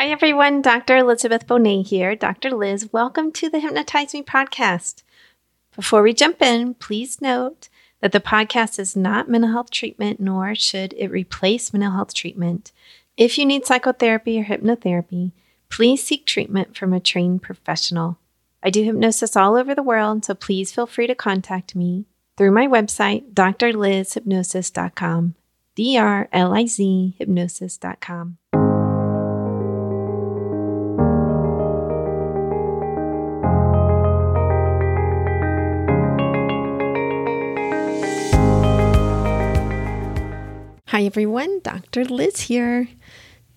Hi, everyone. Dr. Elizabeth Bonet here. Dr. Liz, welcome to the Hypnotize Me podcast. Before we jump in, please note that the podcast is not mental health treatment, nor should it replace mental health treatment. If you need psychotherapy or hypnotherapy, please seek treatment from a trained professional. I do hypnosis all over the world, so please feel free to contact me through my website, drlizhypnosis.com. D R L I Z hypnosis.com. Hi, everyone. Dr. Liz here.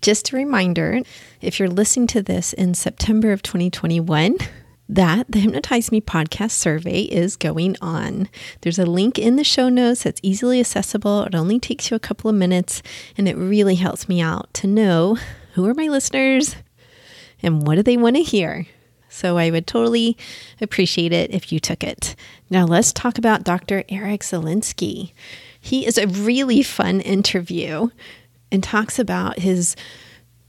Just a reminder if you're listening to this in September of 2021, that the Hypnotize Me podcast survey is going on. There's a link in the show notes that's easily accessible. It only takes you a couple of minutes, and it really helps me out to know who are my listeners and what do they want to hear. So I would totally appreciate it if you took it. Now let's talk about Dr. Eric Zielinski. He is a really fun interview and talks about his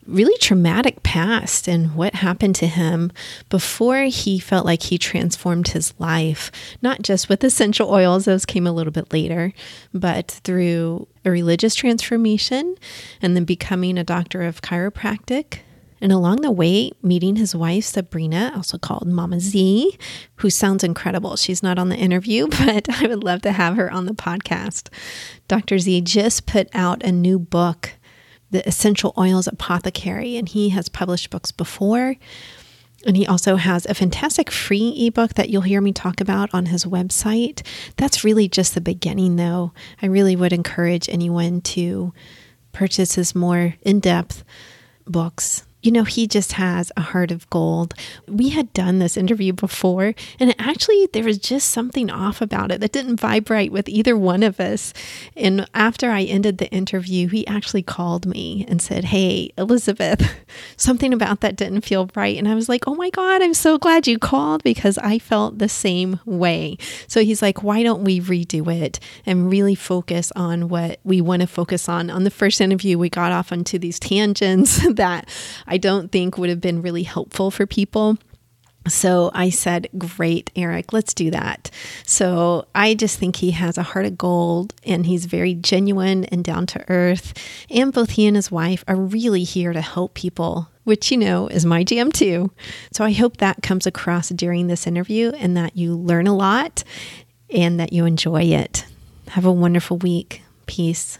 really traumatic past and what happened to him before he felt like he transformed his life, not just with essential oils, those came a little bit later, but through a religious transformation and then becoming a doctor of chiropractic and along the way, meeting his wife, Sabrina, also called Mama Z, who sounds incredible. She's not on the interview, but I would love to have her on the podcast. Dr. Z just put out a new book, The Essential Oils Apothecary, and he has published books before. And he also has a fantastic free ebook that you'll hear me talk about on his website. That's really just the beginning, though. I really would encourage anyone to purchase his more in depth books you know, he just has a heart of gold. We had done this interview before, and actually, there was just something off about it that didn't vibrate with either one of us. And after I ended the interview, he actually called me and said, Hey, Elizabeth, something about that didn't feel right. And I was like, Oh my God, I'm so glad you called because I felt the same way. So he's like, Why don't we redo it and really focus on what we want to focus on? On the first interview, we got off onto these tangents that I don't think would have been really helpful for people. So I said, Great, Eric, let's do that. So I just think he has a heart of gold and he's very genuine and down to earth. And both he and his wife are really here to help people, which you know is my jam too. So I hope that comes across during this interview and that you learn a lot and that you enjoy it. Have a wonderful week. Peace.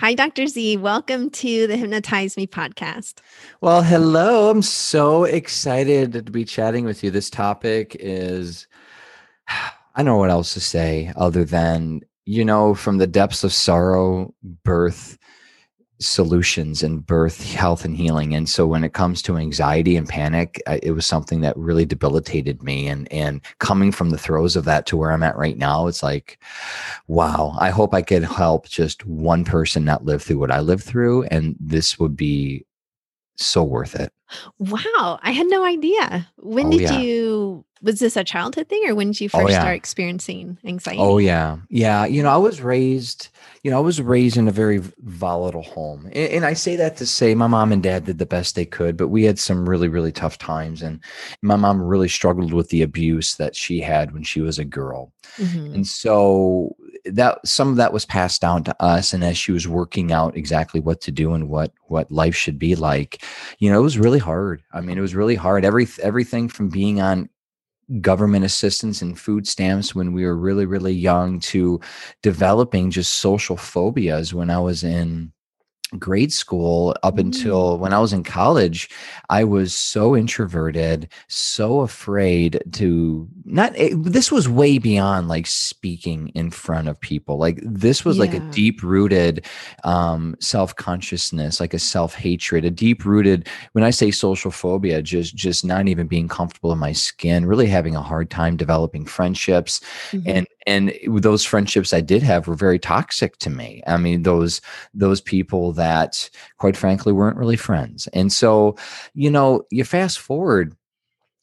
Hi, Dr. Z. Welcome to the Hypnotize Me podcast. Well, hello. I'm so excited to be chatting with you. This topic is, I don't know what else to say other than, you know, from the depths of sorrow, birth, solutions in birth health and healing. And so when it comes to anxiety and panic uh, it was something that really debilitated me. And and coming from the throes of that to where i'm at right now it's like wow i hope i could help just one person not live through what i lived through and this would be so worth it wow i had no idea when oh, did yeah. you was this a childhood thing or when did you oh, first oh, yeah. start experiencing anxiety oh yeah yeah you know i was raised you know, I was raised in a very volatile home. And, and, I say that to say my mom and dad did the best they could, but we had some really, really tough times. And my mom really struggled with the abuse that she had when she was a girl. Mm-hmm. And so that some of that was passed down to us. And as she was working out exactly what to do and what what life should be like, you know, it was really hard. I mean, it was really hard. Every everything from being on government assistance and food stamps when we were really really young to developing just social phobias when i was in grade school up mm. until when I was in college, I was so introverted, so afraid to not. It, this was way beyond like speaking in front of people. Like this was yeah. like a deep rooted um, self consciousness, like a self hatred, a deep rooted. When I say social phobia, just just not even being comfortable in my skin, really having a hard time developing friendships, mm-hmm. and and those friendships I did have were very toxic to me. I mean, those those people that, quite frankly, weren't really friends. And so, you know, you fast forward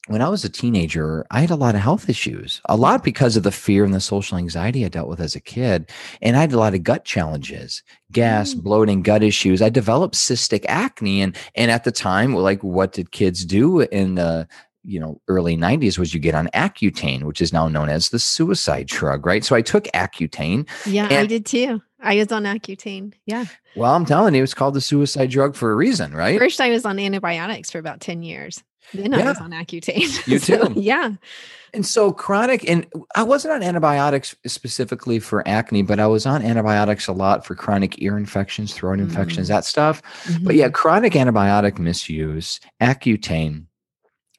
when I was a teenager, I had a lot of health issues, a lot because of the fear and the social anxiety I dealt with as a kid. And I had a lot of gut challenges, gas, mm. bloating, gut issues. I developed cystic acne. And, and at the time, like, what did kids do in the you know early 90s was you get on accutane which is now known as the suicide drug right so i took accutane yeah i did too i was on accutane yeah well i'm telling you it's called the suicide drug for a reason right first i was on antibiotics for about 10 years then yeah. I was on Accutane. You too. yeah. And so chronic, and I wasn't on antibiotics specifically for acne, but I was on antibiotics a lot for chronic ear infections, throat mm-hmm. infections, that stuff. Mm-hmm. But yeah, chronic antibiotic misuse, Accutane,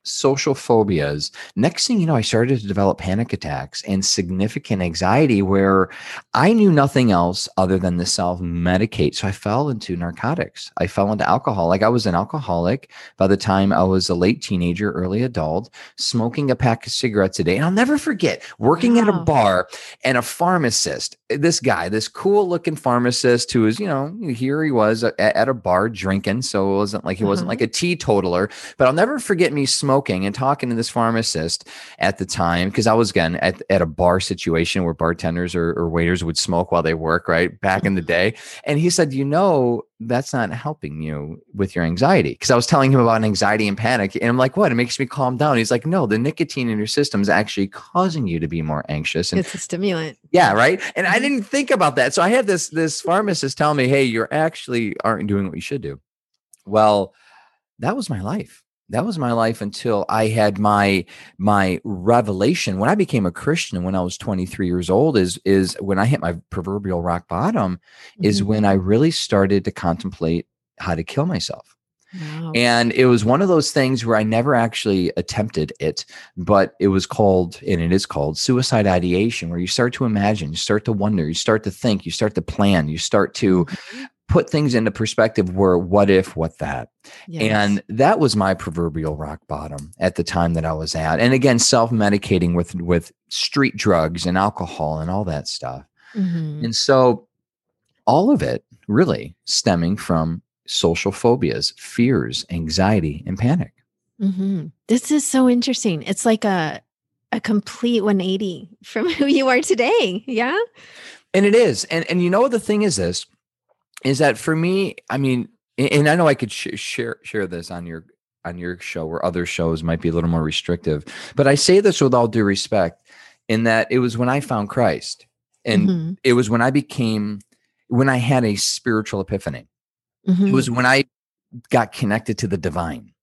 social phobias. Next thing you know, I started to develop panic attacks and significant anxiety where I knew nothing else other than to self medicate. So I fell into narcotics. I fell into alcohol. Like I was an alcoholic by the time I was a late teenager, early adult, smoking a pack of cigarettes a day. And I'll never forget working wow. at a bar and a pharmacist, this guy, this cool looking pharmacist who was, you know, here he was at, at a bar drinking. So it wasn't like he wasn't uh-huh. like a teetotaler, but I'll never forget me smoking smoking and talking to this pharmacist at the time because I was again at, at a bar situation where bartenders or, or waiters would smoke while they work, right? Back in the mm-hmm. day. And he said, you know, that's not helping you with your anxiety. Because I was telling him about anxiety and panic. And I'm like, what? It makes me calm down. He's like, no, the nicotine in your system is actually causing you to be more anxious. And it's a stimulant. Yeah, right. And I mm-hmm. didn't think about that. So I had this this pharmacist tell me, hey, you're actually aren't doing what you should do. Well, that was my life that was my life until I had my my revelation when I became a Christian when I was 23 years old is is when I hit my proverbial rock bottom mm-hmm. is when I really started to contemplate how to kill myself. Wow. And it was one of those things where I never actually attempted it, but it was called, and it is called suicide ideation, where you start to imagine, you start to wonder, you start to think, you start to plan, you start to mm-hmm put things into perspective were what if what that. Yes. and that was my proverbial rock bottom at the time that i was at. And again self-medicating with with street drugs and alcohol and all that stuff. Mm-hmm. and so all of it really stemming from social phobias fears anxiety and panic. Mm-hmm. this is so interesting. It's like a a complete 180 from who you are today. Yeah? And it is. And and you know the thing is this is that for me, I mean, and I know I could sh- share share this on your on your show where other shows might be a little more restrictive, but I say this with all due respect in that it was when I found Christ and mm-hmm. it was when I became when I had a spiritual epiphany. Mm-hmm. It was when I got connected to the divine.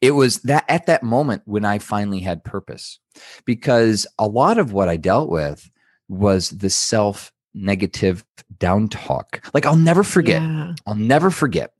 It was that at that moment when I finally had purpose because a lot of what I dealt with was the self negative down talk. Like I'll never forget, yeah. I'll never forget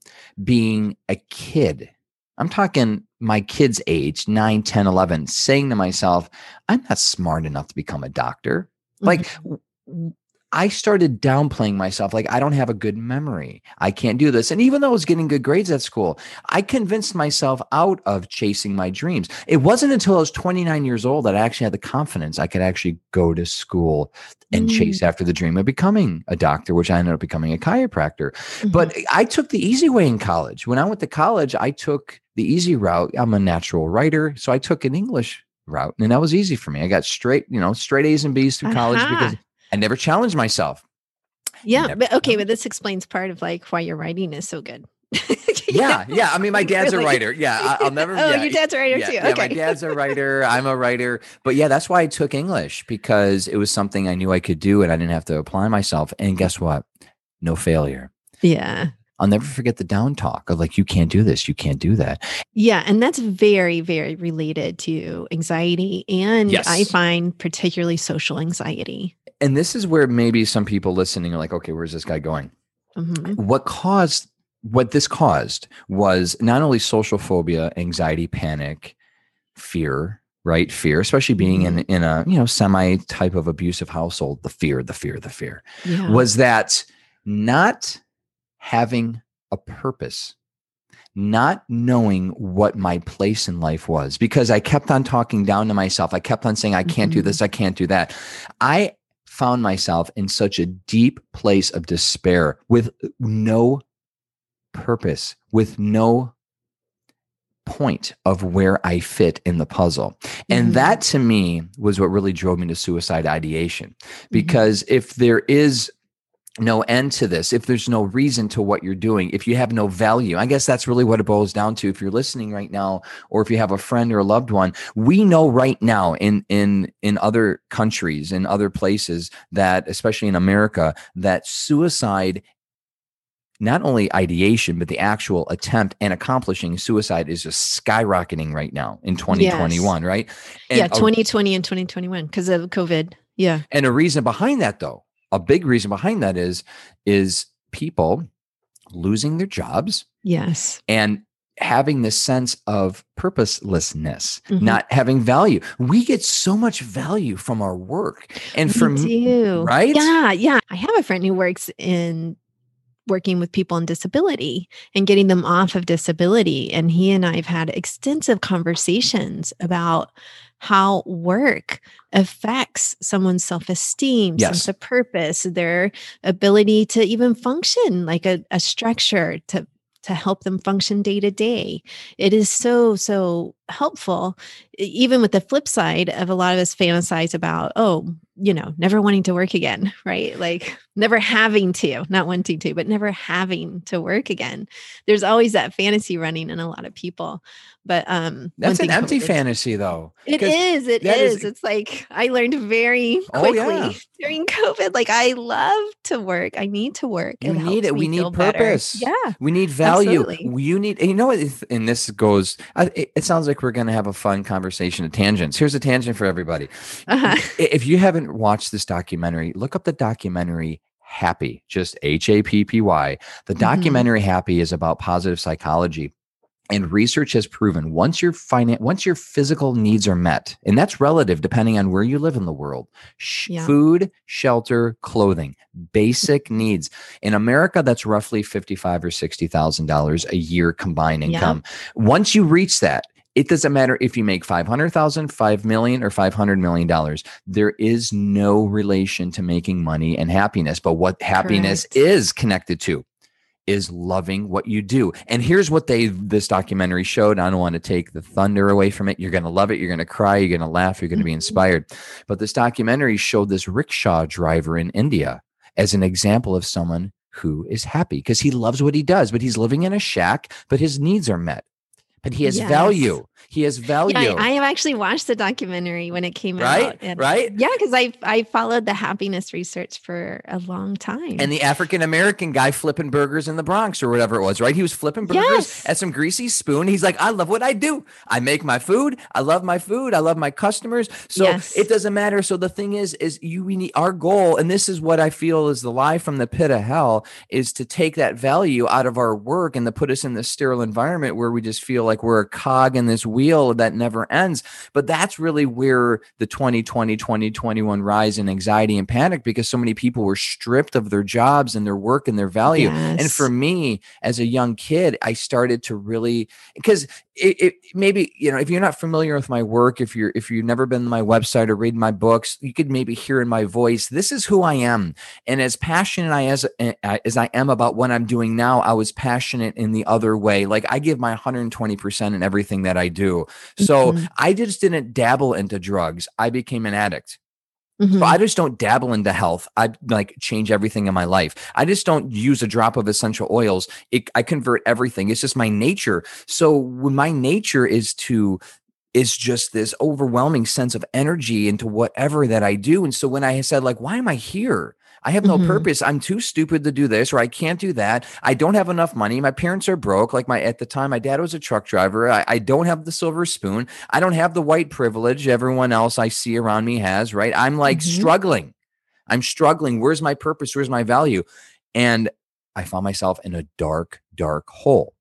being a kid. I'm talking my kid's age, 9, 10, 11, saying to myself, I'm not smart enough to become a doctor. Mm-hmm. Like I started downplaying myself. Like, I don't have a good memory. I can't do this. And even though I was getting good grades at school, I convinced myself out of chasing my dreams. It wasn't until I was 29 years old that I actually had the confidence I could actually go to school and mm. chase after the dream of becoming a doctor, which I ended up becoming a chiropractor. Mm-hmm. But I took the easy way in college. When I went to college, I took the easy route. I'm a natural writer. So I took an English route and that was easy for me. I got straight, you know, straight A's and B's through uh-huh. college because I never challenged myself. Yeah, but okay, but this explains part of like why your writing is so good. yeah, yeah. I mean, my dad's really? a writer. Yeah, I'll never. oh, yeah, your dad's a writer yeah, too. Yeah, my dad's a writer. I'm a writer. But yeah, that's why I took English because it was something I knew I could do, and I didn't have to apply myself. And guess what? No failure. Yeah. I'll never forget the down talk of like, you can't do this, you can't do that. Yeah. And that's very, very related to anxiety. And yes. I find particularly social anxiety and this is where maybe some people listening are like, okay, where's this guy going? Mm-hmm. What caused what this caused was not only social phobia, anxiety, panic, fear, right? Fear, especially being in mm-hmm. in a you know semi type of abusive household, the fear, the fear, the fear yeah. was that not having a purpose not knowing what my place in life was because I kept on talking down to myself. I kept on saying, I can't mm-hmm. do this, I can't do that. I found myself in such a deep place of despair with no purpose, with no point of where I fit in the puzzle. And Mhm. that to me was what really drove me to suicide ideation. Mm-hmm. Because if there is no end to this, if there's no reason to what you're doing, if you have no value, I guess that's really what it boils down to. If you're listening right now, or if you have a friend or a loved one, we know right now in in in other countries, in other places, that especially in America, that suicide not only ideation, but the actual attempt and accomplishing suicide is just skyrocketing right now in 2021, right? And yeah, a- 2020 and 2021 because of COVID. Yeah. and a reason behind that, though, a big reason behind that is is people losing their jobs Yes. and having this sense of purposelessness, Mhm. not having value. We get so much value from our work, and we me, do. right? Yeah. Yeah. I have a friend who works in working with people on disability and getting them off of disability. And he and I have had extensive conversations about how work affects someone's self esteem, Yes. sense of purpose, their ability to even function like a, a structure to to help them function day to day. It is so, so helpful. Even with the flip side of a lot of us fantasize about, oh, you know, never wanting to work again, right? Like never having to, not wanting to, but never having to work again. There's always that fantasy running in a lot of people. But um That's an empty COVID fantasy, though. It is, it is- is. It's like I learned very Oh, quickly yeah. during COVID. Like I love to work. I need to work. You need it. We need feel better. purpose. Yeah. We need value. Absolutely. You need, you know what? And this goes, it, it sounds like we're going to have a fun conversation of tangents. Here's a tangent for everybody. Uh-huh. If you haven't watched this documentary, look up the documentary Happy, just H A P P Y. The Mhm. documentary Happy is about positive psychology. And research has proven once your finan- once your physical needs are met, and that's relative depending on where you live in the world. Sh- Yeah. Food, shelter, clothing, basic needs. In America, that's roughly fifty-five or sixty thousand dollars a year combined Yeah. income. Once you reach that, it doesn't matter if you make 500,000, 5 million or 500 million dollars. There is no relation to making money and happiness, but what happiness Correct. is connected to is loving what you do. And here's what they this documentary showed. I don't want to take the thunder away from it. You're going to love it, you're going to cry, you're going to laugh, you're going to be Mhm. inspired. But this documentary showed this rickshaw driver in India as an example of someone who is happy because he loves what he does, but he's living in a shack, but his needs are met. But he has Yes. value. He has value. Yeah, I, I have actually watched the documentary when it came Right? out. and- Right? Yeah, because I I followed the happiness research for a long time. and the African American guy flipping burgers in the Bronx or whatever it was, right? He was flipping burgers Yes. at some greasy spoon. He's like, I love what I do. I make my food. I love my food. I love my customers. So Yes. it doesn't matter. So the thing is, is you we need our goal, and this is what I feel is the lie from the pit of hell, is to take that value out of our work and to put us in this sterile environment where we just feel like we're a cog in this wheel that never ends. But that's really where the 2020, 2021 rise in anxiety and panic because so many people were stripped of their jobs and their work and their value. And for me, as a young kid, I started to really because it, it maybe you know if you're not familiar with my work, if you're if you've never been to my website or read my books, you could maybe hear in my voice, this is who I am. And as passionate I as uh, as I am about what I'm doing now, I was passionate in the other way. Like I give my 120 percent in everything that I do. So Mhm. I just didn't dabble into drugs. I became an addict. Mhm. So I just don't dabble into health. I like change everything in my life. I just don't use a drop of essential oils. It, I convert everything. It's just my nature. So when my nature is to is just this overwhelming sense of energy into whatever that I do. And so when I said like, why am I here? I have no Mhm. purpose. I'm too stupid to do this, or I can't do that. I don't have enough money. My parents are broke. Like my at the time, my dad was a truck driver. I, I don't have the silver spoon. I don't have the white privilege everyone else I see around me has, right? I'm like Mhm. struggling. I'm struggling. Where's my purpose? Where's my value? And I found myself in a dark, dark hole.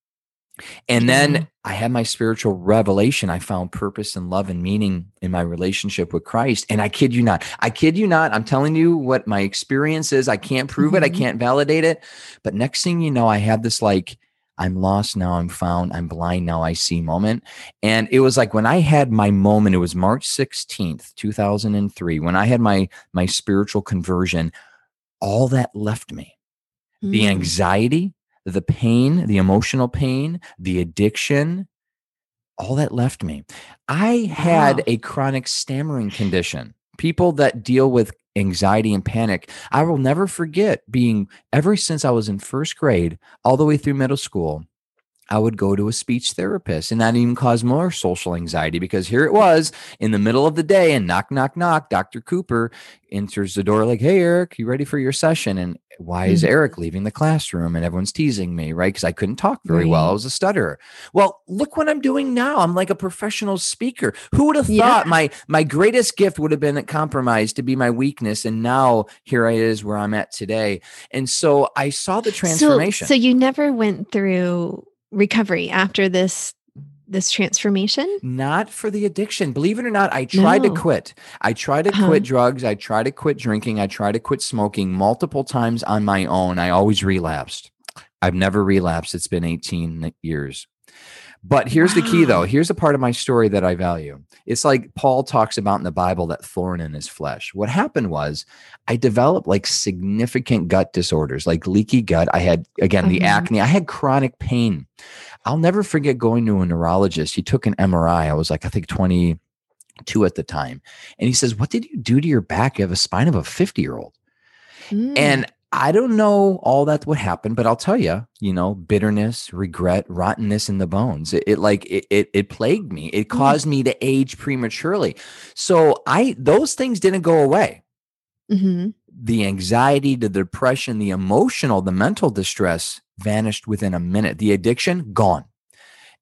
And then I had my spiritual revelation. I found purpose and love and meaning in my relationship with Christ. And I kid you not, I kid you not. I'm telling you what my experience is. I can't prove it, I Mhm. can't validate it. But next thing you know, I had this like, I'm lost now, I'm found, I'm blind now, I see moment. And it was like when I had my moment, it was March 16th, 2003, when I had my my spiritual conversion, all that left me the Mm. anxiety, the pain, the emotional pain, the addiction, all that left me. I had Wow. a chronic stammering condition. People that deal with anxiety and panic, I will never forget being ever since I was in first grade, all the way through middle school. I would go to a speech therapist, and that even caused more social anxiety because here it was in the middle of the day, and knock, knock, knock. Dr. Cooper enters the door, like, Hey, Eric, you ready for your session? And why is Mhm. Eric leaving the classroom? And everyone's teasing me, right? Because I couldn't talk very well. I was a stutterer. Well, look what I'm doing now. I'm like a professional speaker. Who would have Yeah. thought my my greatest gift would have been compromised to be my weakness? And now here I is where I'm at today. And so I saw the transformation. So, so you never went through recovery after this this transformation? Not for the addiction. Believe it or not, I tried No. to quit. I tried to Uh-huh. quit drugs. I tried to quit drinking. I tried to quit smoking multiple times on my own. I always relapsed. I've never relapsed. It's been 18 years. But here's the key, though. Here's the part of my story that I value. It's like Paul talks about in the Bible that thorn in his flesh. What happened was I developed like significant gut disorders, like leaky gut. I had, again, the Mhm. acne. I had chronic pain. I'll never forget going to a neurologist. He took an MRI. I was like, I think 22 at the time. And he says, What did you do to your back? You have a spine of a 50 year old. Mm. And I don't know all that would happen, but I'll tell you, you know, bitterness, regret, rottenness in the bones. It, it like it, it it plagued me. It Mm. caused me to age prematurely. So I those things didn't go away. Mhm. The anxiety, the depression, the emotional, the mental distress vanished within a minute. The addiction gone.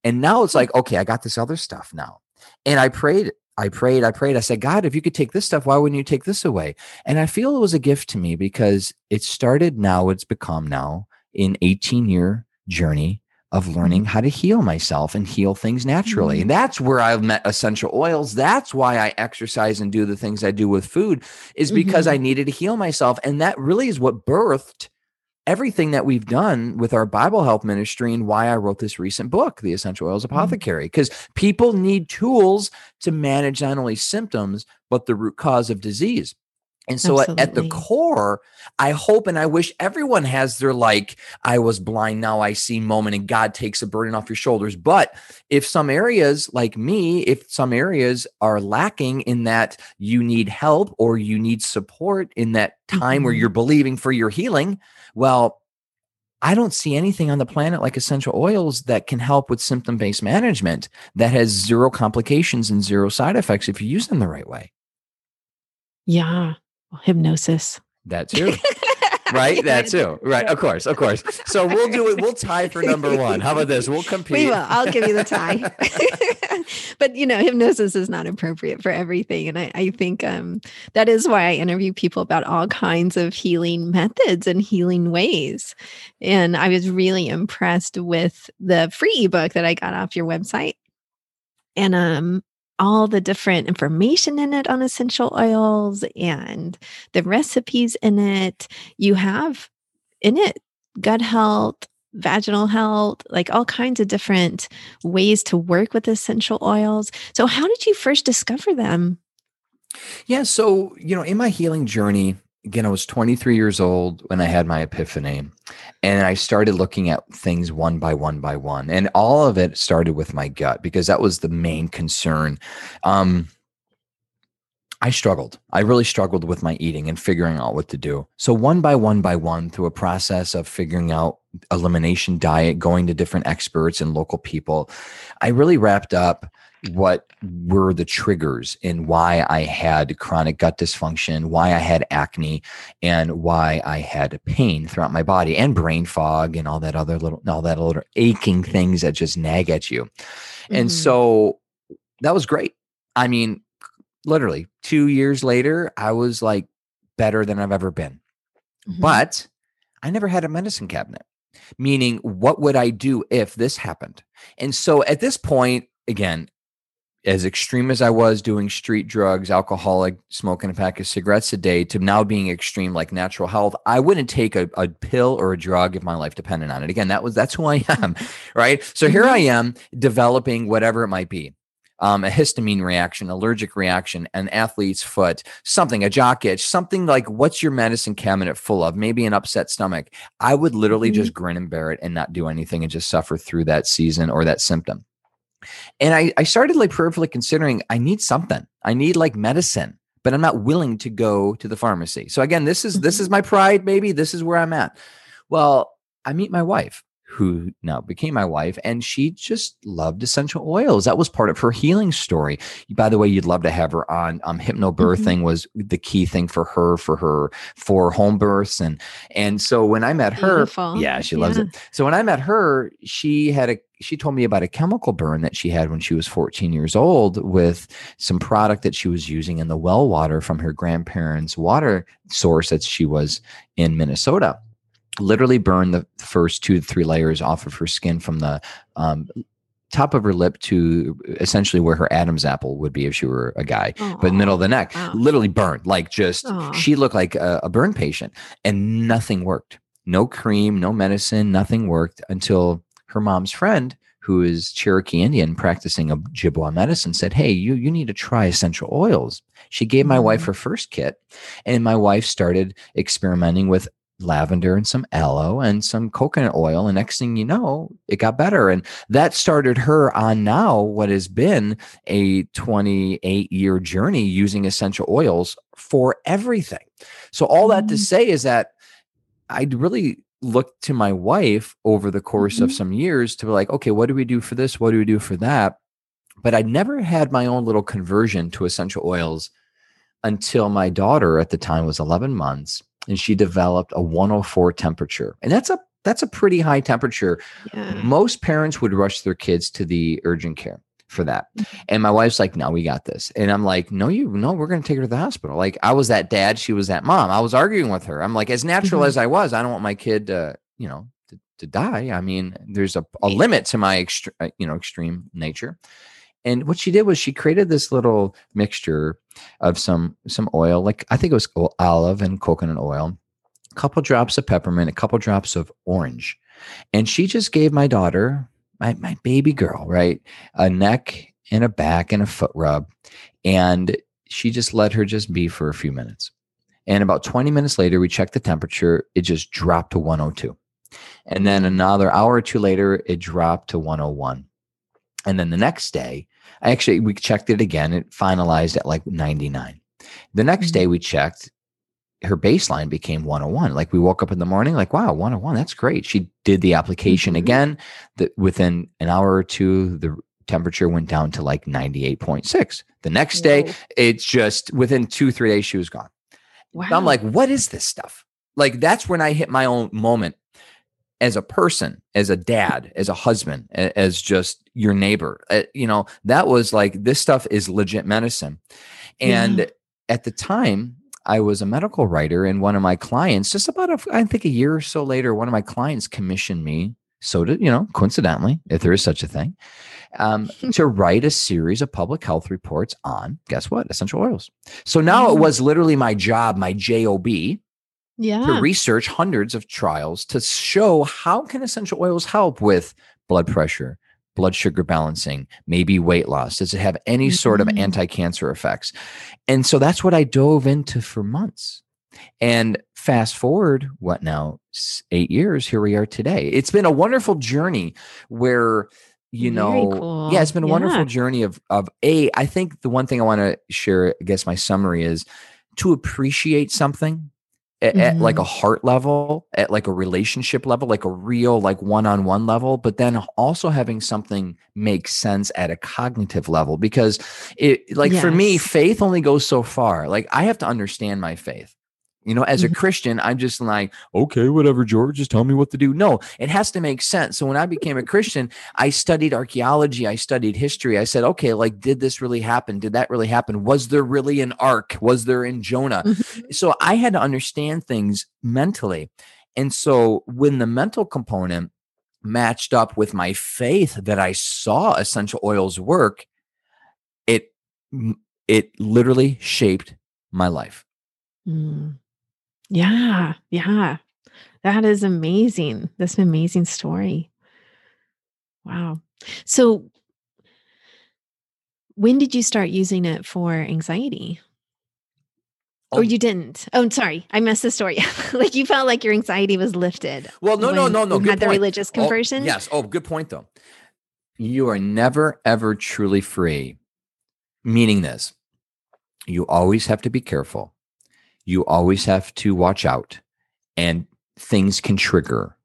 And now it's Hmm. like, okay, I got this other stuff now. And I prayed, I prayed, I prayed. I said, God, if you could take this stuff, why wouldn't you take this away? And I feel it was a gift to me because it started now, it's become now an 18 year journey of learning mm-hmm. how to heal myself and heal things naturally. Mm-hmm. And that's where I've met essential oils. That's why I exercise and do the things I do with food, is because mm-hmm. I needed to heal myself. And that really is what birthed everything that we've done with our Bible health ministry and why I wrote this recent book, The Essential Oils Apothecary, because people need tools to manage not only symptoms, but the root cause of disease. And so at, at the core, I hope and I wish everyone has their like, I was blind, now I see moment, and God takes a burden off your shoulders. But if some areas like me, if some areas are lacking in that you need help or you need support in that time where Mhm. you're believing for your healing, well, I don't see anything on the planet like essential oils that can help with symptom based management that has zero complications and zero side effects if you use them the right way. Yeah. Well, hypnosis. That too. Right? That too. Right. Of course. Of course. So we'll do it. We'll tie for number one. How about this? We'll compete. We will. I'll give you the tie. but you know, hypnosis is not appropriate for everything. And I, I think um, that is why I interview people about all kinds of healing methods and healing ways. And I was really impressed with the free ebook that I got off your website. And um all the different information in it on essential oils and the recipes in it. You have in it gut health, vaginal health, like all kinds of different ways to work with essential oils. So, how did you first discover them? Yeah. So, you know, in my healing journey, again, I was 23 years old when I had my epiphany, and I started looking at things one by one by one. And all of it started with my gut because that was the main concern. Um, I struggled. I really struggled with my eating and figuring out what to do. So, one by one by one, through a process of figuring out elimination diet, going to different experts and local people, I really wrapped up what were the triggers in why I had chronic gut dysfunction, why I had acne, and why I had pain throughout my body and brain fog and all that other little, all that little aching things that just nag at you. And Mhm. so that was great. I mean, literally two years later, I was like better than I've ever been. Mhm. But I never had a medicine cabinet, meaning what would I do if this happened? And so at this point, again, as extreme as I was doing street drugs, alcoholic, smoking a pack of cigarettes a day, to now being extreme like natural health, I wouldn't take a, a pill or a drug if my life depended on it. Again, that was that's who I am, right? So here I am developing whatever it might be. Um, a histamine reaction, allergic reaction, an athlete's foot, something, a jock itch, something like what's your medicine cabinet full of? Maybe an upset stomach. I would literally Mhm. just grin and bear it and not do anything and just suffer through that season or that symptom. And I, I started like prayerfully considering I need something. I need like medicine, but I'm not willing to go to the pharmacy. So again, this is this Mhm. is my pride, maybe. This is where I'm at. Well, I meet my wife, who now became my wife, and she just loved essential oils. That was part of her healing story. By the way, you'd love to have her on. Um, hypnobirthing was the key thing for her, for her for home births, and and so when I met her, Beautiful. yeah, she loves Yeah. it. So when I met her, she had a she told me about a chemical burn that she had when she was 14 years old with some product that she was using in the well water from her grandparents' water source that she was in Minnesota. Literally burned the first two to three layers off of her skin from the um, top of her lip to essentially where her Adam's apple would be if she were a guy, but in the middle of the neck, Wow. literally burned. Like just Aw. she looked like a, a burn patient, and nothing worked. No cream, no medicine, nothing worked until her mom's friend, who is Cherokee Indian practicing Ojibwa medicine, said, "Hey, you you need to try essential oils." She gave my wife Mhm. her first kit, and my wife started experimenting with lavender and some aloe and some coconut oil and next thing you know it got better and that started her on now what has been a 28 year journey using essential oils for everything so all that to Mhm. say is that i really looked to my wife over the course of Mhm. some years to be like okay what do we do for this what do we do for that but i never had my own little conversion to essential oils until my daughter at the time was 11 months and she developed a 104 temperature and that's a that's a pretty high temperature Yeah. most parents would rush their kids to the urgent care for that. Mm-hmm. and my wife's like no we got this. And i'm like no you no we're going to take her to the hospital. Like i was that dad she was that mom. I was arguing with her. I'm like as natural Mhm. as i was i don't want my kid to you know to, to die. I mean there's a, a limit to my extre- uh, you know extreme nature. And what she did was she created this little mixture of some some oil like i think it was olive and coconut oil a couple drops of peppermint a couple drops of orange. And she just gave my daughter my, my baby girl right? A neck and a back and a foot rub and she just let her just be for a few minutes. And about 20 minutes later we checked the temperature it just dropped to 102 and then another hour or two later it dropped to 101 and then the next day I actually we checked it again it finalized at like 99 the next Mhm. day we checked her baseline became 101 like we woke up in the morning like wow 101 that's great she did the application Mhm. again that within an hour or two the temperature went down to like 98.6 the next day Whoa. it's just within two three days she was gone Wow. I'm like, what is this stuff? Like, that's when I hit my own moment as a person, as a dad, as a husband, as just your neighbor. Uh, you know, that was like, this stuff is legit medicine. And Yeah. at the time, I was a medical writer, and one of my clients, just about, a, I think a year or so later, one of my clients commissioned me. So did, you know, coincidentally, if there is such a thing, um, to write a series of public health reports on, guess what? Essential oils. So now it Mm. was literally my job, my job, yeah. to research hundreds of trials to show how can essential oils help with blood pressure, blood sugar balancing, maybe weight loss. Does it have any sort of Mhm. anti-cancer effects? And so that's what I dove into for months. And fast forward, what now? Eight years, here we are today. It's been a wonderful journey where you know cool. yeah it's been a Yeah. wonderful journey of of a i think the one thing i want to share i guess my summary is to appreciate something at, at like a mm-hmm. heart level at like a relationship level like a real like one-on-one level but then also having something make sense at a cognitive level because it like for me faith only goes so far. Like i have to understand my faith you know as a Mhm. christian i'm just like okay whatever george just tell me what to do no it has to make sense so when i became a christian I studied archaeology, I studied history. I said, okay, like, did this really happen? Did that really happen? Was there really an ark? Was there in Jonah? Mhm. So I had to understand things mentally. And so when the mental component matched up with my faith that I saw essential oils work, it it literally shaped my life. Mm. Yeah. Yeah. That is amazing. That's an amazing story. Wow. So, when did you start using it for anxiety? Oh. Or you didn't? Oh, I'm sorry. I messed the story. like you felt like your anxiety was lifted. Well, no, no, no, no. you Good had the point. religious Oh, conversion. yes. Oh, good point though. you are never ever truly free meaning this you always have to be careful you always have to watch out and things can trigger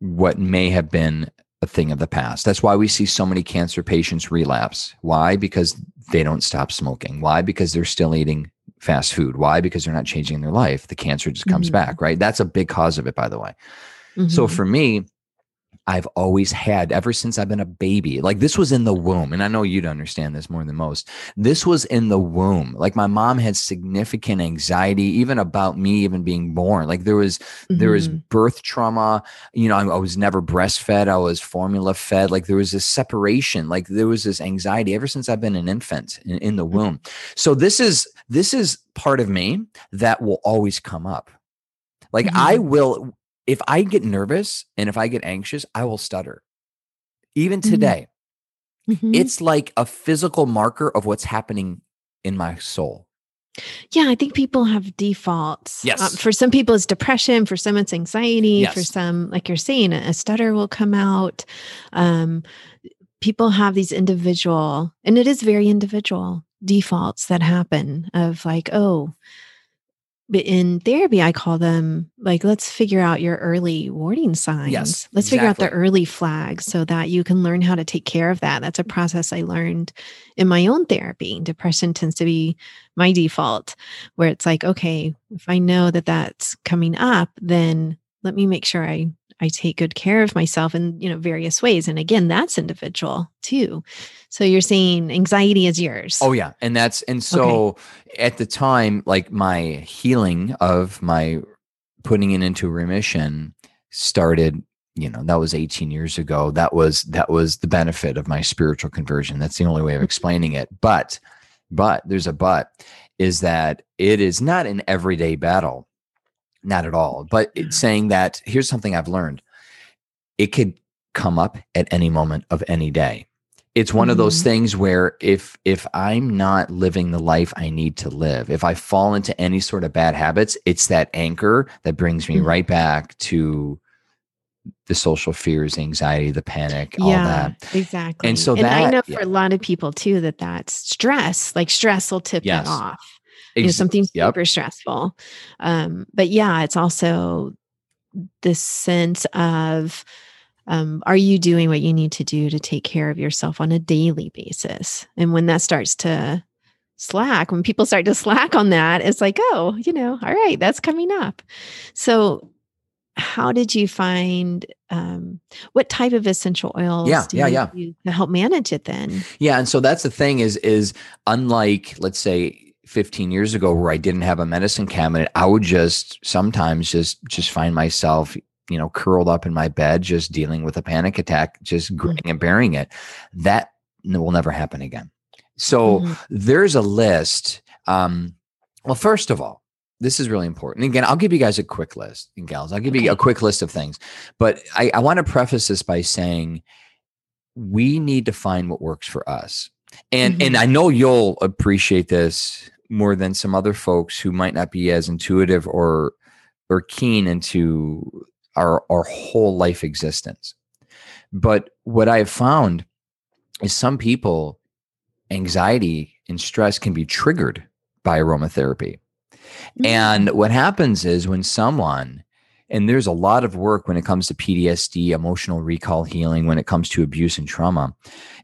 what may have been a thing of the past. That's why we see so many cancer patients relapse. Why? Because they don't stop smoking. Why? Because they're still eating fast food. Why? Because they're not changing their life. The cancer just comes mm-hmm. back, right? That's a big cause of it, by the way. Mm-hmm. So for me, I've always had ever since I've been a baby. Like this was in the womb. And I know you'd understand this more than most. This was in the womb. Like my mom had significant anxiety, even about me even being born. Like there was, mm-hmm. there was mm-hmm. birth trauma. You know, I, I, was never breastfed. I was formula fed. Like there was this separation. Like there was this anxiety ever since I've been an infant in, in the mm-hmm. womb. So this is, this is part of me that will always come up. Like mm-hmm. I will if I get nervous and if I get anxious, I will stutter. Even mm-hmm. today, mm-hmm. it's like a physical marker of what's happening in my soul. Yeah, I think people have defaults. Um, yes. Um, for some people, it's depression. For some, it's anxiety. Yes. For some, like you're saying, a stutter will come out. Um, people have these individual, and it is very individual defaults that happen of like, oh, but in therapy i call them like let's figure out your early warning signs. Yes, let's exactly. figure out the early flags so that you can learn how to take care of that. That's a mm-hmm. process i learned in my own therapy. Depression tends to be my default where it's like okay if i know that that's coming up then let me make sure i I take good care of myself in, you know, various ways. And again, that's individual too. So you're saying anxiety is yours. Oh yeah. And that's, and so okay. at the time, like my healing of my putting it into remission started you know that was 18 years ago that was that was the benefit of my spiritual conversion that's the only way of mm-hmm. explaining it but but there's a but is that it is not an everyday battle not at all. But it's saying that here's something I've learned it could come up at any moment of any day. It's one mm-hmm. of those mm-hmm. things where if if I'm not living the life I need to live, if I fall into any sort of bad habits, it's that anchor that brings me mm-hmm. right back to the social fears, anxiety, the panic, yeah, all that. Exactly. And so and that I know for yeah. a lot of people too that that's stress. Like stress will tip yes. that off you know, something super stressful. Um, but yeah, it's also this sense of um, are you doing what you need to do to take care of yourself on a daily basis? And when that starts to slack, when people start to slack on that, it's like, oh, you know, all right, that's coming up. So, how did you find um, what type of essential oils yeah yeah yeah to help manage it then yeah and so that's the thing is is unlike let's say 15 years ago where I didn't have a medicine cabinet, I would just sometimes just just find myself, you know, curled up in my bed, just dealing with a panic attack, just mm. grinning and bearing it. That will never happen again. So mm-hmm. there's a list. Um, well, first of all, this is really important. Again, I'll give you guys a quick list, and gals. I'll give you a quick list of things, but I, I want to preface this by saying we need to find what works for us. And mm-hmm. and I know you'll appreciate this more than some other folks who might not be as intuitive or or keen into our our whole life existence. But what I have found is some people anxiety and stress can be triggered by aromatherapy. Mm-hmm. And what happens is when someone and there's a lot of work when it comes to PTSD, emotional recall healing, when it comes to abuse and trauma,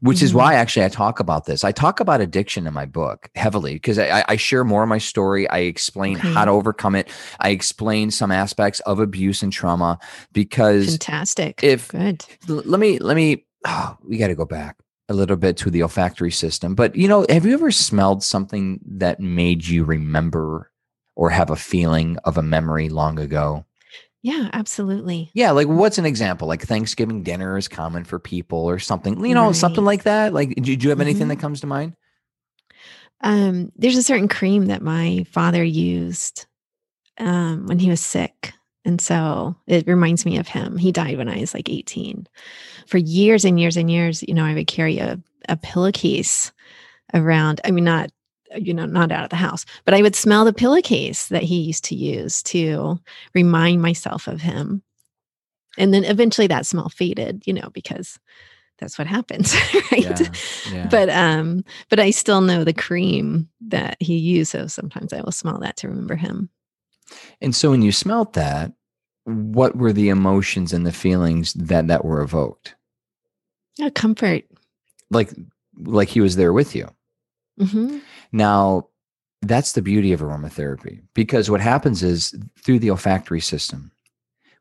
which mm-hmm. is why actually I talk about this. I talk about addiction in my book heavily because I, I, share more of my story. I explain okay. how to overcome it. I explain some aspects of abuse and trauma because fantastic. If good, let me let me. Oh, we got to go back a little bit to the olfactory system. But you know, have you ever smelled something that made you remember or have a feeling of a memory long ago? Yeah, absolutely. Yeah, like what's an example? Like Thanksgiving dinner is common for people or something, you know, right. something like that. Like, do, do you have anything mm-hmm. that comes to mind? Um, there's a certain cream that my father used um, when he was sick. And so it reminds me of him. He died when I was like 18. For years and years and years, you know, I would carry a, a pillowcase around. I mean, not you know, not out of the house, but I would smell the pillowcase that he used to use to remind myself of him. And then eventually that smell faded, you know, because that's what happens, right? Yeah, yeah. But um, but I still know the cream that he used, so sometimes I will smell that to remember him. And so when you smelt that, what were the emotions and the feelings that that were evoked? A comfort. Like like he was there with you. Mm hmm Now, that's the beauty of aromatherapy because what happens is through the olfactory system,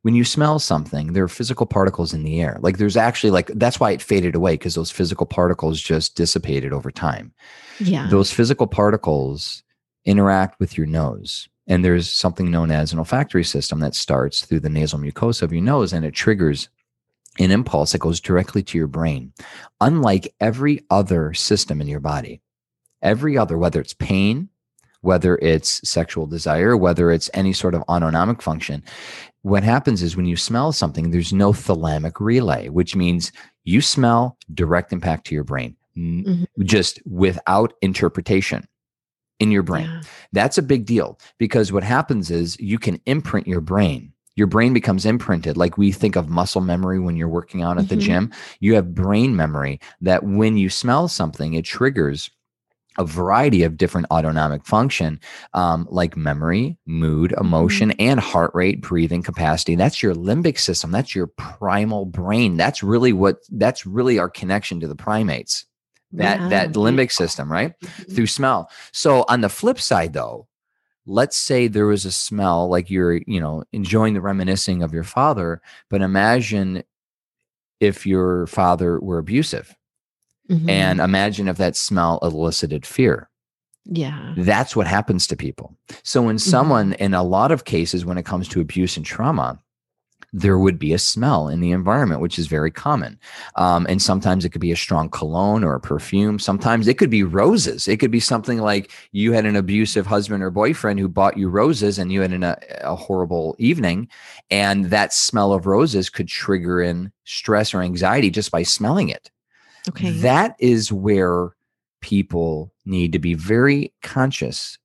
when you smell something, there are physical particles in the air. Like there's actually like that's why it faded away because those physical particles just dissipated over time. Yeah. Those physical particles interact with your nose. And there's something known as an olfactory system that starts through the nasal mucosa of your nose and it triggers an impulse that goes directly to your brain. Unlike every other system in your body, every other, whether it's pain, whether it's sexual desire, whether it's any sort of autonomic function, what happens is when you smell something, there's no thalamic relay, which means you smell direct impact to your brain, Mhm. just without interpretation in your brain. Yeah. That's a big deal because what happens is you can imprint your brain. Your brain becomes imprinted. Like we think of muscle memory when you're working out at the Mhm. gym. You have brain memory that when you smell something, it triggers a variety of different autonomic function um, like memory, mood, emotion, and heart rate, breathing capacity. That's your limbic system. That's your primal brain. That's really what, that's really our connection to the primates. That, Wow, that limbic system, right? Mhm. through smell. So on the flip side though, let's say there was a smell like you're, you know, enjoying the reminiscing of your father, but imagine if your father were abusive Mhm. and imagine if that smell elicited fear. yeah. That's what happens to people. So when someone in a lot of cases when it comes to abuse and trauma, there would be a smell in the environment, which is very common. Um, and sometimes it could be a strong cologne or a perfume. Sometimes it could be roses. It could be something like you had an abusive husband or boyfriend who bought you roses and you had an, a, a horrible evening. And that smell of roses could trigger in stress or anxiety just by smelling it. Okay. That is where people need to be very conscious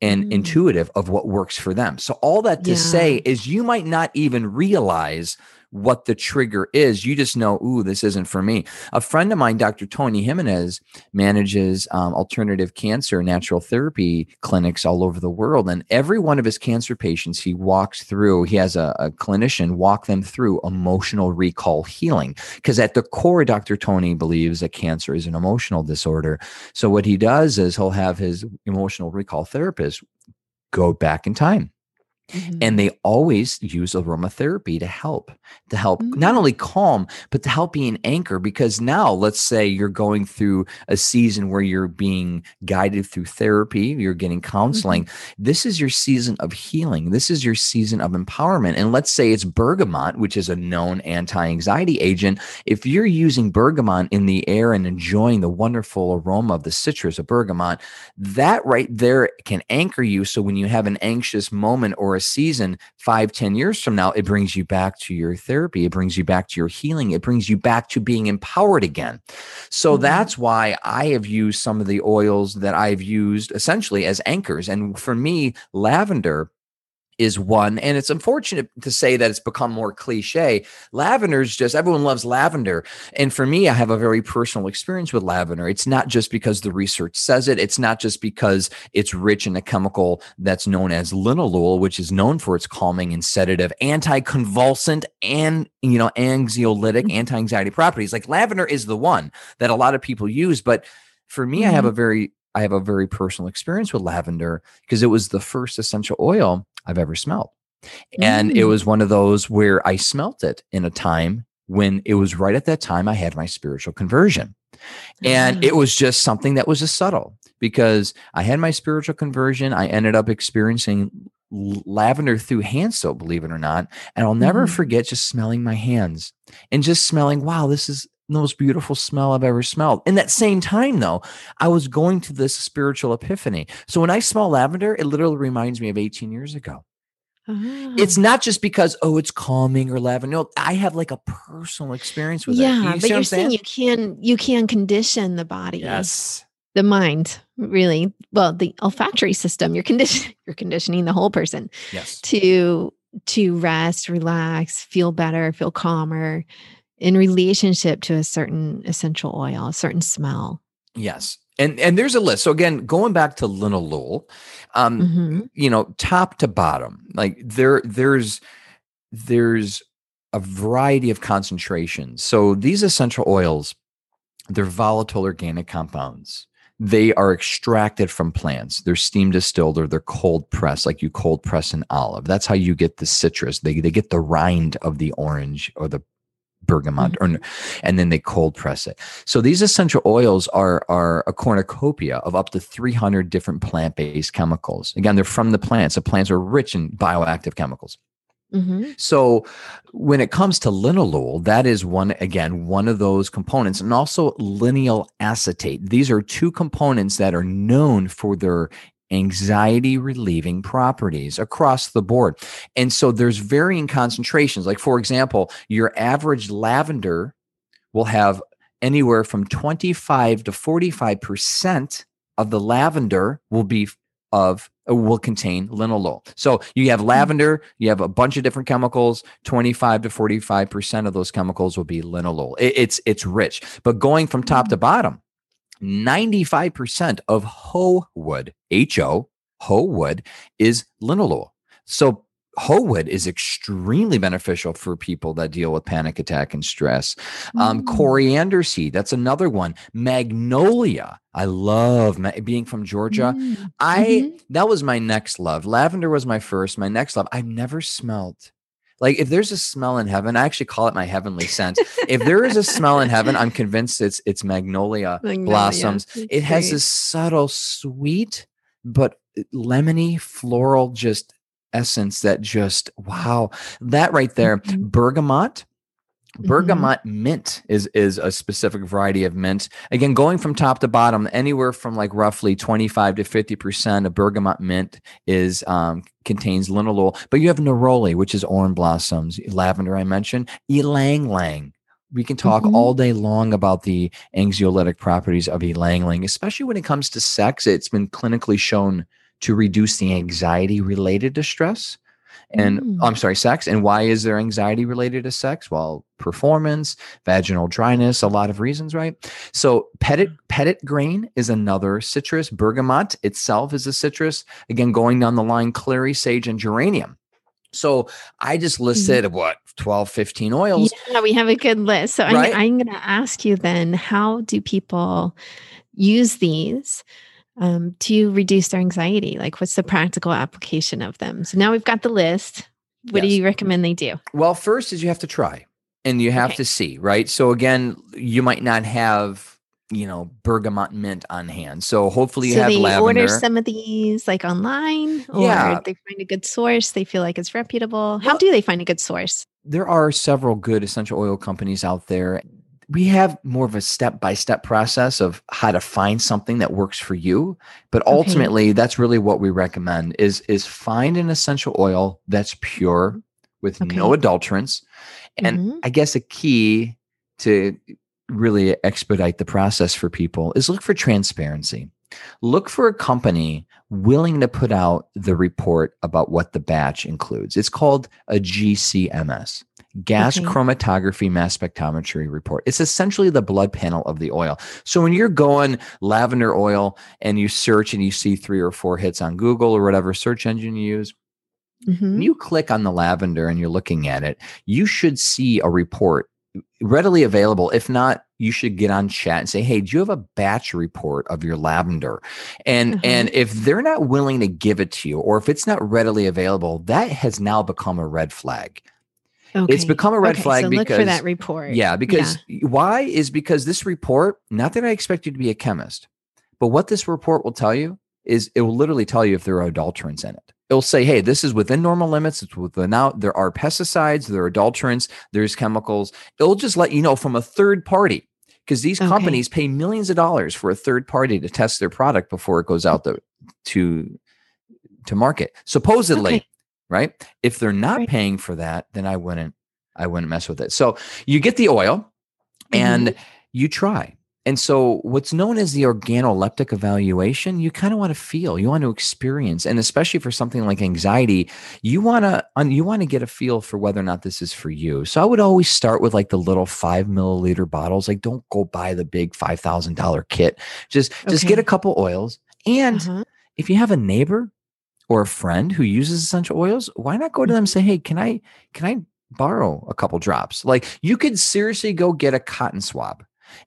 and Mm. intuitive of what works for them. So, all that to Yeah. say is you might not even realize what the trigger is. You just know, ooh, this isn't for me. A friend of mine, Dr. Tony Jimenez, manages um, alternative cancer natural therapy clinics all over the world. And every one of his cancer patients, he walks through, he has a, a clinician walk them through emotional recall healing. Because at the core, Dr. Tony believes that cancer is an emotional disorder. So, what he does is he'll have his emotional recall therapist go back in time Mhm. and they always use aromatherapy to help to help not Mm. only calm but to help be an anchor because now let's say you're going through a season where you're being guided through therapy you're getting counseling this is your season of healing this is your season of empowerment and let's say it's bergamot which is a known anti-anxiety agent if you're using bergamot in the air and enjoying the wonderful aroma of the citrus of bergamot that right there can anchor you so when you have an anxious moment or a season five ten years from now it brings you back to your therapy. It brings you back to your healing. It brings you back to being empowered again. So Mhm. that's why i have used some of the oils that i've used essentially as anchors. And for me lavender is one and it's unfortunate to say that it's become more cliche. Lavender is just everyone loves lavender and for me i have a very personal experience with lavender. It's not just because the research says it it's not just because it's rich in a chemical that's known as linalool which is known for its calming and sedative anti-convulsant and you know anxiolytic mm-hmm. anti-anxiety properties. Like lavender is the one that a lot of people use but for me i have a mm-hmm. very i have a very personal experience with lavender because it was the first essential oil I've ever smelled. And it Mm. was one of those where I smelt it in a time when it was right at that time I had my spiritual conversion. And Ah. it was just something that was a subtle because I had my spiritual conversion. I ended up experiencing lavender through hand soap, believe it or not. And I'll never Mhm. forget just smelling my hands and just smelling, wow, this is most beautiful smell I've ever smelled. In that same time, though, I was going to this spiritual epiphany. So when I smell lavender, it literally reminds me of 18 years ago. Ah. It's not just because, oh, it's calming or lavender. No, I have like a personal experience with it. yeah, You but you're I'm saying you can you can condition the body, Yes. the mind, really. Well, the olfactory system. You're condition you're conditioning the whole person Yes. to to rest, relax, feel better, feel calmer. In relationship to a certain essential oil, a certain smell. Yes. And and there's a list. So again, going back to linalool, um, mm-hmm. you know, top to bottom, like there there's there's a variety of concentrations. So these essential oils, they're volatile organic compounds. They are extracted from plants. They're steam distilled or they're cold pressed, like you cold press an olive. That's how you get the citrus. They, they get the rind of the orange or the bergamot mm-hmm. or, and then they cold press it so these essential oils are are a cornucopia of up to 300 different plant-based chemicals again they're from the plants the plants are rich in bioactive chemicals Mm-hmm. So when it comes to linalool, that is one again one of those components, and also linalyl acetate. These are two components that are known for their anxiety relieving properties across the board. And so there's varying concentrations. Like for example, your average lavender will have anywhere from 25 to 45% of the lavender will be of uh, will contain linalool. So you have hmm. lavender, you have a bunch of different chemicals. Twenty five to forty five percent of those chemicals will be linalool. It, it's it's rich, but going from top to hmm. bottom, ninety five percent of hoe wood, H O, hoe wood is linalool. So hoe wood is extremely beneficial for people that deal with panic attack and stress. Um, mm. coriander seed, that's another one. Magnolia, I love ma- being from Georgia. Mm. I mm-hmm. that was my next love. Lavender was my first. My next love. I've never smelled. Like if there's a smell in heaven, I actually call it my heavenly scent. if there is a smell in heaven, I'm convinced it's it's magnolia, magnolia. blossoms. That's it has this subtle, sweet, but lemony, floral, just essence that just wow that right there mm-hmm. bergamot bergamot mm-hmm. mint is is a specific variety of mint again going from top to bottom anywhere from like roughly 25 to 50 percent of bergamot mint is um, contains linalool but you have neroli which is orange blossoms lavender i mentioned ylang ylang we can talk mm-hmm. all day long about the anxiolytic properties of ylang ylang especially when it comes to sex it's been clinically shown to reduce the anxiety related to stress and mm. I'm sorry, sex. And why is there anxiety related to sex? Well, performance, vaginal dryness, a lot of reasons, right? So petit petit grain is another citrus. Bergamot itself is a citrus. Again, going down the line, clary, sage, and geranium. So I just mm-hmm. listed mm. what 12, 15 oils. Yeah, we have a good list. So right? I'm, I'm going to ask you then, how do people use these? Um, to reduce their anxiety? Like, what's the practical application of them? So now we've got the list. What yes. do you recommend they do? Well, first is you have to try and you have okay. to see, right? So again, you might not have you know bergamot mint on hand so hopefully you so have they lavender. order some of these like online or yeah. they find a good source they feel like it's reputable how well, do they find a good source there are several good essential oil companies out there we have more of a step by step process of how to find something that works for you but ultimately okay. that's really what we recommend is is find an essential oil that's pure with okay. no adulterants and mm-hmm. i guess a key to really expedite the process for people is look for transparency look for a company willing to put out the report about what the batch includes it's called a gcms gas okay. chromatography mass spectrometry report. It's essentially the blood panel of the oil. So when you're going lavender oil and you search and you see three or four hits on Google or whatever search engine you use, mm-hmm. you click on the lavender and you're looking at it, you should see a report readily available. If not, you should get on chat and say, "Hey, do you have a batch report of your lavender?" And uh-huh. and if they're not willing to give it to you, or if it's not readily available, that has now become a red flag. Okay. It's become a red okay, flag so because look for that report. Yeah, because yeah. why is because this report, not that I expect you to be a chemist, but what this report will tell you is it will literally tell you if there are adulterants in it. It'll say, hey, this is within normal limits. It's within out. There are pesticides, there are adulterants, there's chemicals. It'll just let you know from a third party because these okay. companies pay millions of dollars for a third party to test their product before it goes out the, to to market. Supposedly, okay right? If they're not right. paying for that, then I wouldn't I wouldn't mess with it. So you get the oil and mm-hmm. you try. And so, what's known as the organoleptic evaluation, you kind of want to feel, you want to experience, and especially for something like anxiety, you want to you want to get a feel for whether or not this is for you. So, I would always start with like the little five milliliter bottles. Like, don't go buy the big five thousand dollar kit. Just okay. just get a couple oils, and uh-huh. if you have a neighbor or a friend who uses essential oils, why not go to them and say, "Hey, can I can I borrow a couple drops?" Like, you could seriously go get a cotton swab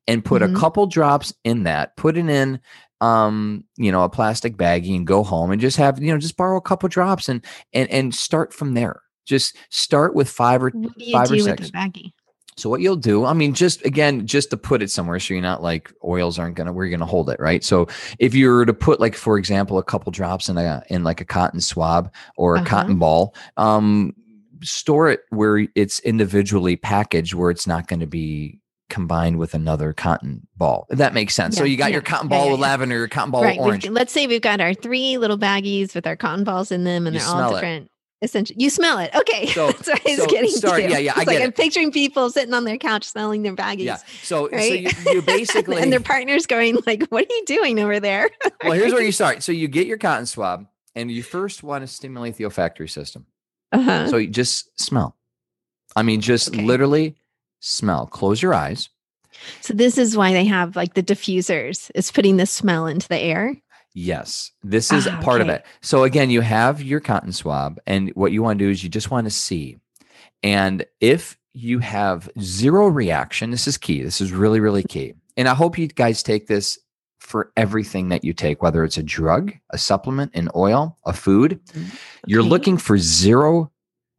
and put mm-hmm. a couple drops in that, put it in um you know a plastic baggie and go home and just have you know just borrow a couple drops and and and start from there just start with five or five or six baggie so what you'll do, I mean, just again, just to put it somewhere, so you're not like oils aren't gonna where you're gonna hold it, right? So if you were to put like, for example, a couple drops in a in like a cotton swab or a uh-huh. cotton ball, um, store it where it's individually packaged, where it's not going to be combined with another cotton ball. If that makes sense. Yeah, so you got yeah, your cotton ball yeah, with lavender, your cotton ball right. with orange. We've, let's say we've got our three little baggies with our cotton balls in them, and you they're all different. It essentially you smell it. Okay. So, that's what so, getting sorry, to. yeah yeah i it's get like it. i'm picturing people sitting on their couch smelling their baggies yeah so, right? so you, you basically and their partners going like what are you doing over there? Well here's where you start. So you get your cotton swab and you first want to stimulate the olfactory system. Uh-huh. so you just smell. I mean just okay. literally smell. Close your eyes. So this is why they have like the diffusers is putting the smell into the air Yes, this is ah, part okay. of it. So again, you have your cotton swab, and what you want to do is you just want to see. And if you have zero reaction, this is key. This is really, really key. And I hope you guys take this for everything that you take, whether it's a drug, a supplement, an oil, a food. Mm, okay. You're looking for zero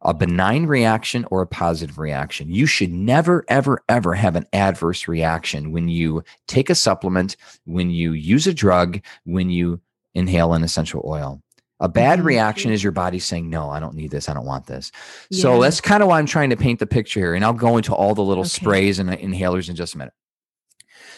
a benign reaction or a positive reaction. You should never, ever, ever have an adverse reaction when you take a supplement, when you use a drug, when you inhale an essential oil. A bad mm-hmm. reaction is your body saying, No, I don't need this. I don't want this. Yeah. So that's kind of why I'm trying to paint the picture here. And I'll go into all the little okay. sprays and inhalers in just a minute.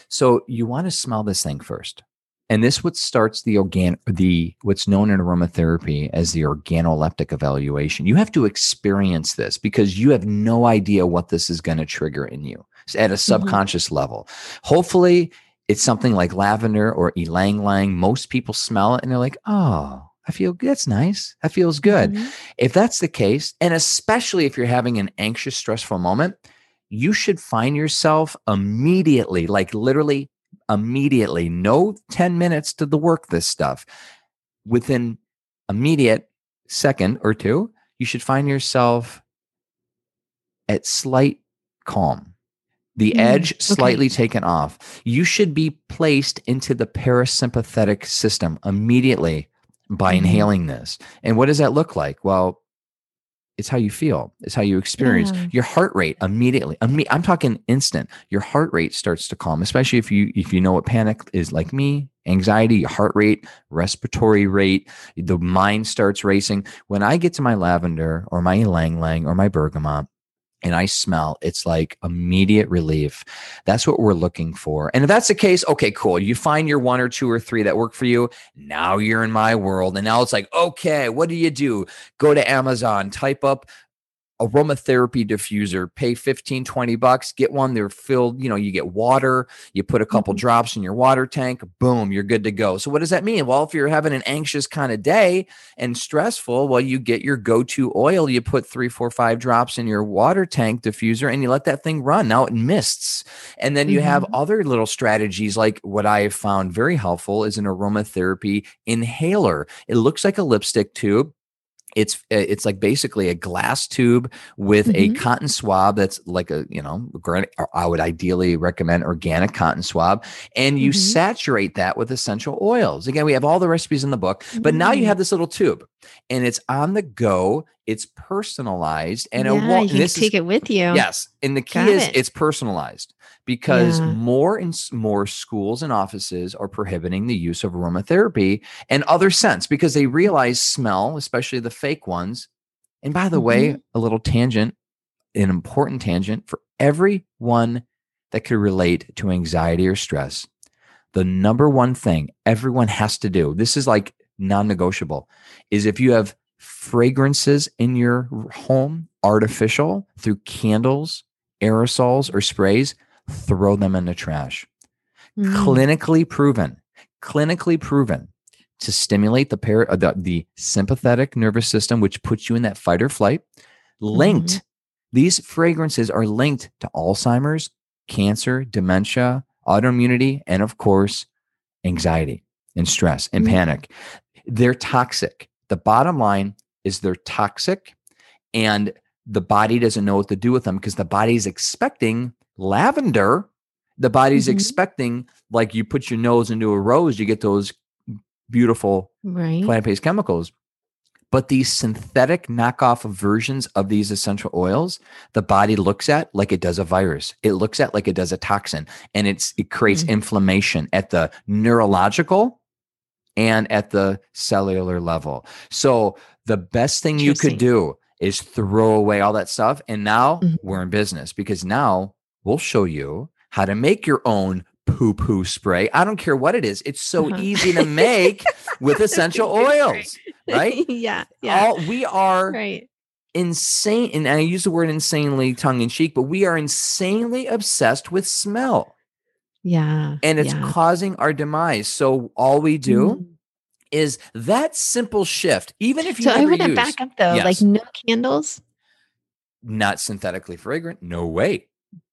So you want to smell this thing first and this what starts the organ the what's known in aromatherapy as the organoleptic evaluation you have to experience this because you have no idea what this is going to trigger in you at a mm-hmm. subconscious mm-hmm. level hopefully it's something like lavender or ylang ylang most people smell it and they're like oh I feel that's nice. That feels good. Mm-hmm. If that's the case, and especially if you're having an anxious, stressful moment, you should find yourself immediately, like literally immediately. No 10 minutes to the work this stuff. Within immediate second or two, you should find yourself at slight calm. The mm, edge slightly okay. taken off. You should be placed into the parasympathetic system immediately by mm-hmm. inhaling this. And what does that look like? Well, it's how you feel it's how you experience yeah. your heart rate immediately i'm talking instant your heart rate starts to calm especially if you if you know what panic is like me anxiety heart rate respiratory rate the mind starts racing when i get to my lavender or my ylang ylang or my bergamot and I smell, it's like immediate relief. That's what we're looking for. And if that's the case, okay, cool. You find your one or two or three that work for you. Now you're in my world. And now it's like, okay, what do you do? Go to Amazon, type up aromatherapy diffuser pay 15 20 bucks get one they're filled you know you get water you put a couple mm-hmm. drops in your water tank boom you're good to go. So what does that mean? Well if you're having an anxious kind of day and stressful well you get your go-to oil. You put three four five drops in your water tank diffuser and you let that thing run. Now it mists. And then you mm-hmm. have other little strategies like what i have found very helpful is an aromatherapy inhaler. It looks like a lipstick tube it's uh, it's like basically a glass tube with mm-hmm. a cotton swab that's like a you know i would ideally recommend organic cotton swab and you mm-hmm. saturate that with essential oils again we have all the recipes in the book but mm-hmm. now you mm. have this little tube and it's on the go it's personalized and yeah, it won't you can take is, it with you yes and the key Got is it. it's personalized because yeah. more and more schools and offices are prohibiting the use of aromatherapy and other scents because they realize smell, especially the fake ones. And by the mm-hmm. way, a little tangent, an important tangent for everyone that could relate to anxiety or stress. The number one thing everyone has to do, this is like non negotiable, is if you have fragrances in your home, artificial through candles, aerosols, or sprays, throw them in the trash Mm. clinically proven, clinically proven to stimulate the, par- uh, the the sympathetic nervous system, which puts you in that fight or flight. Linked, Mm-hmm. these fragrances are linked to Alzheimer's, cancer, dementia, autoimmunity, and of course, anxiety and stress and Mm. panic. They're toxic. The bottom line is they're toxic, and the body doesn't know what to do with them because the body's expecting lavender. The body's Mhm. expecting, like you put your nose into a rose, you get those beautiful Right. plant based chemicals. But these synthetic knockoff versions of these essential oils, the body looks at like it does a virus. It looks at like it does a toxin, and it's it creates Mm. inflammation at the neurological and at the cellular level. So the best thing you could do is throw away all that stuff. And now Mhm. we're in business because now we'll show you how to make your own poo poo spray. I don't care what it is. It's so Uh-huh. easy to make with essential oils, right? yeah. Yeah. All we are right. insane, and I use the word insanely tongue in cheek, but we are insanely obsessed with smell, Yeah. and it's yeah. causing our demise. So all we do Mm. is that simple shift, even if you So I want to back up though, Yes. like no candles, not synthetically fragrant. No way,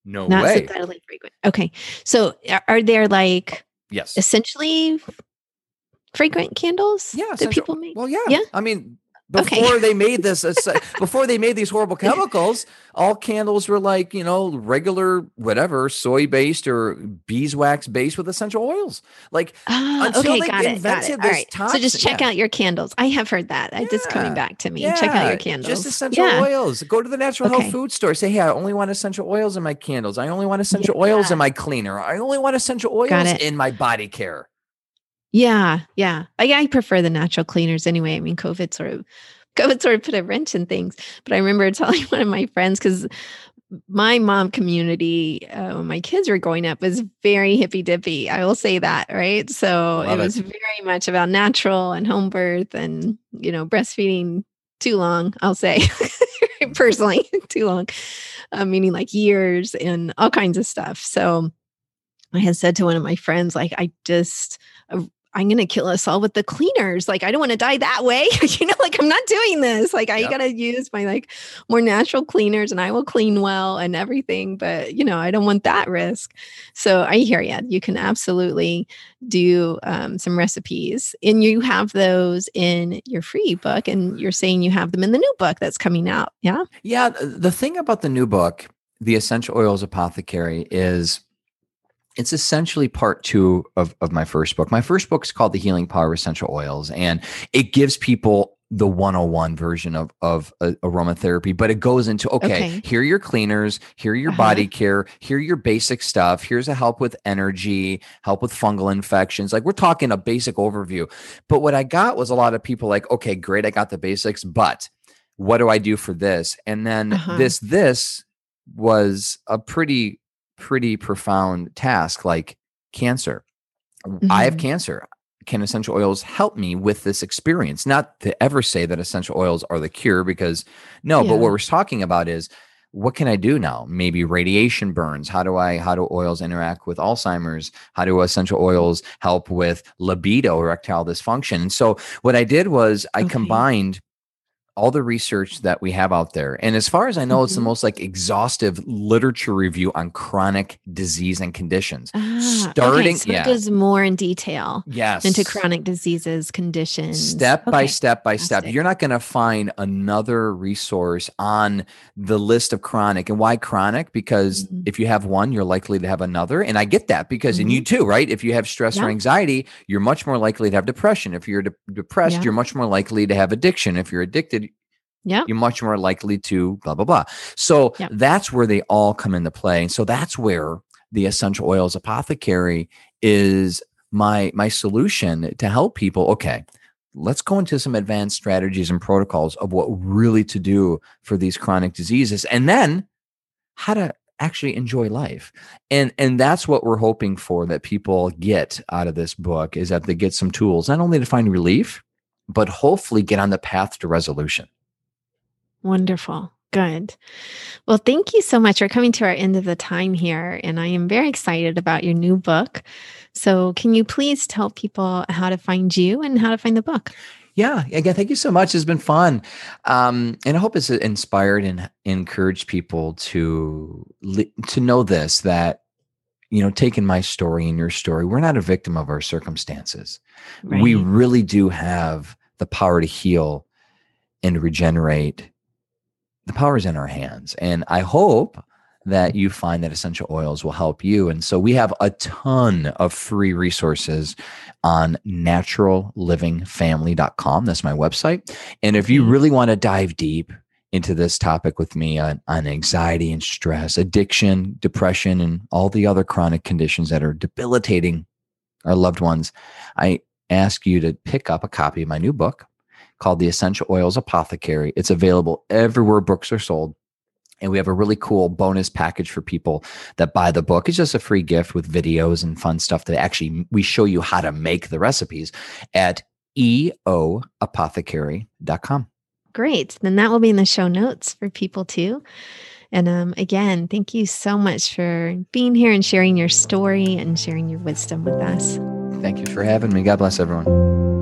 no not way. synthetically fragrant. Okay. So are, are there like yes, essentially fragrant candles yeah. that people make? Well, yeah. Yeah? I mean, Okay. before they made this, before they made these horrible chemicals, all candles were like you know regular whatever soy based or beeswax based with essential oils. Like Ah, Until okay, they got it. Got invented it. All this right. So just check yeah. out your candles. I have heard that. I It's coming back to me. check out your candles. Just essential yeah. oils. Go to the natural Okay. health food store. Say, hey, I only want essential oils in my candles. I only want essential oils in my cleaner. I only want essential oils in my body care. Yeah, yeah. I, I prefer the natural cleaners anyway. I mean, COVID sort of COVID sort of put a wrench in things. But I remember telling one of my friends because my mom community uh, when my kids were growing up was very hippy dippy. I will say that, right? So it it. was very much about natural and home birth and you know breastfeeding too long. I'll say personally too long, uh, meaning like years and all kinds of stuff. So I had said to one of my friends, like, I just, uh, I'm going to kill us all with the cleaners. Like, I don't want to die that way. you know, like, I'm not doing this. Like, I Yep. got to use my like more natural cleaners and I will clean well and everything. But, you know, I don't want that risk. So I hear you. You can absolutely do um, some recipes and you have those in your free book. And you're saying you have them in the new book that's coming out. Yeah. Yeah. The thing about the new book, The Essential Oils Apothecary, is it's essentially part two of, of my first book. My first book is called The Healing Power of Essential Oils, and it gives people the 101 version of, of uh, aromatherapy, but it goes into okay, Okay. here are your cleaners, here are your Uh-huh. body care, here are your basic stuff, here's a help with energy, help with fungal infections. Like we're talking a basic overview. But what I got was a lot of people like, okay, great, I got the basics, but what do I do for this? And then Uh-huh. this, this was a pretty pretty profound task like cancer. I have Mhm. cancer. Can essential oils help me with this experience? Not to ever say that essential oils are the cure because no, Yeah. but what we're talking about is what can I do now? Maybe radiation burns. How do I how do oils interact with Alzheimer's? How do essential oils help with libido, erectile dysfunction? And so what I did was I Okay. combined all the research that we have out there. And as far as I know, it's the Mhm. most like exhaustive literature review on chronic disease and conditions. Ah, Starting- okay, so yeah. it goes more in detail Yes. into chronic diseases, conditions. Step by step by step. You're not going to find another resource on the list of chronic. And why chronic? Because Mhm. if you have one, you're likely to have another. And I get that because, and you too, right? If you have stress or anxiety, you're much more likely to have depression. If you're de- depressed, Yeah. you're much more likely to have addiction. If you're addicted, Yeah. you're much more likely to blah blah blah. So Yeah. that's where they all come into play. And so that's where the essential oils apothecary is my my solution to help people. Okay, let's go into some advanced strategies and protocols of what really to do for these chronic diseases, and then how to actually enjoy life and and that's what we're hoping for that people get out of this book is that they get some tools not only to find relief but hopefully get on the path to resolution Wonderful. Good. Well, thank you so much. We're coming to our end of the time here, and I am very excited about your new book. So, can you please tell people how to find you and how to find the book? Yeah, again, thank you so much. It's been fun, um, and I hope it's inspired and encouraged people to to know this that you know, taking my story and your story, we're not a victim of our circumstances. Right. We really do have the power to heal and regenerate the power is in our hands. And I hope that you find that essential oils will help you. And so we have a ton of free resources on naturallivingfamily.com. That's my website. And if you really want to dive deep into this topic with me on, on anxiety and stress, addiction, depression, and all the other chronic conditions that are debilitating our loved ones, I ask you to pick up a copy of my new book called The Essential Oils Apothecary. It's available everywhere books are sold. And we have a really cool bonus package for people that buy the book. It's just a free gift with videos and fun stuff that actually we show you how to make the recipes at eoapothecary.com. Great. Then that will be in the show notes for people too. And um, again, thank you so much for being here and sharing your story and sharing your wisdom with us. Thank you for having me. God bless everyone.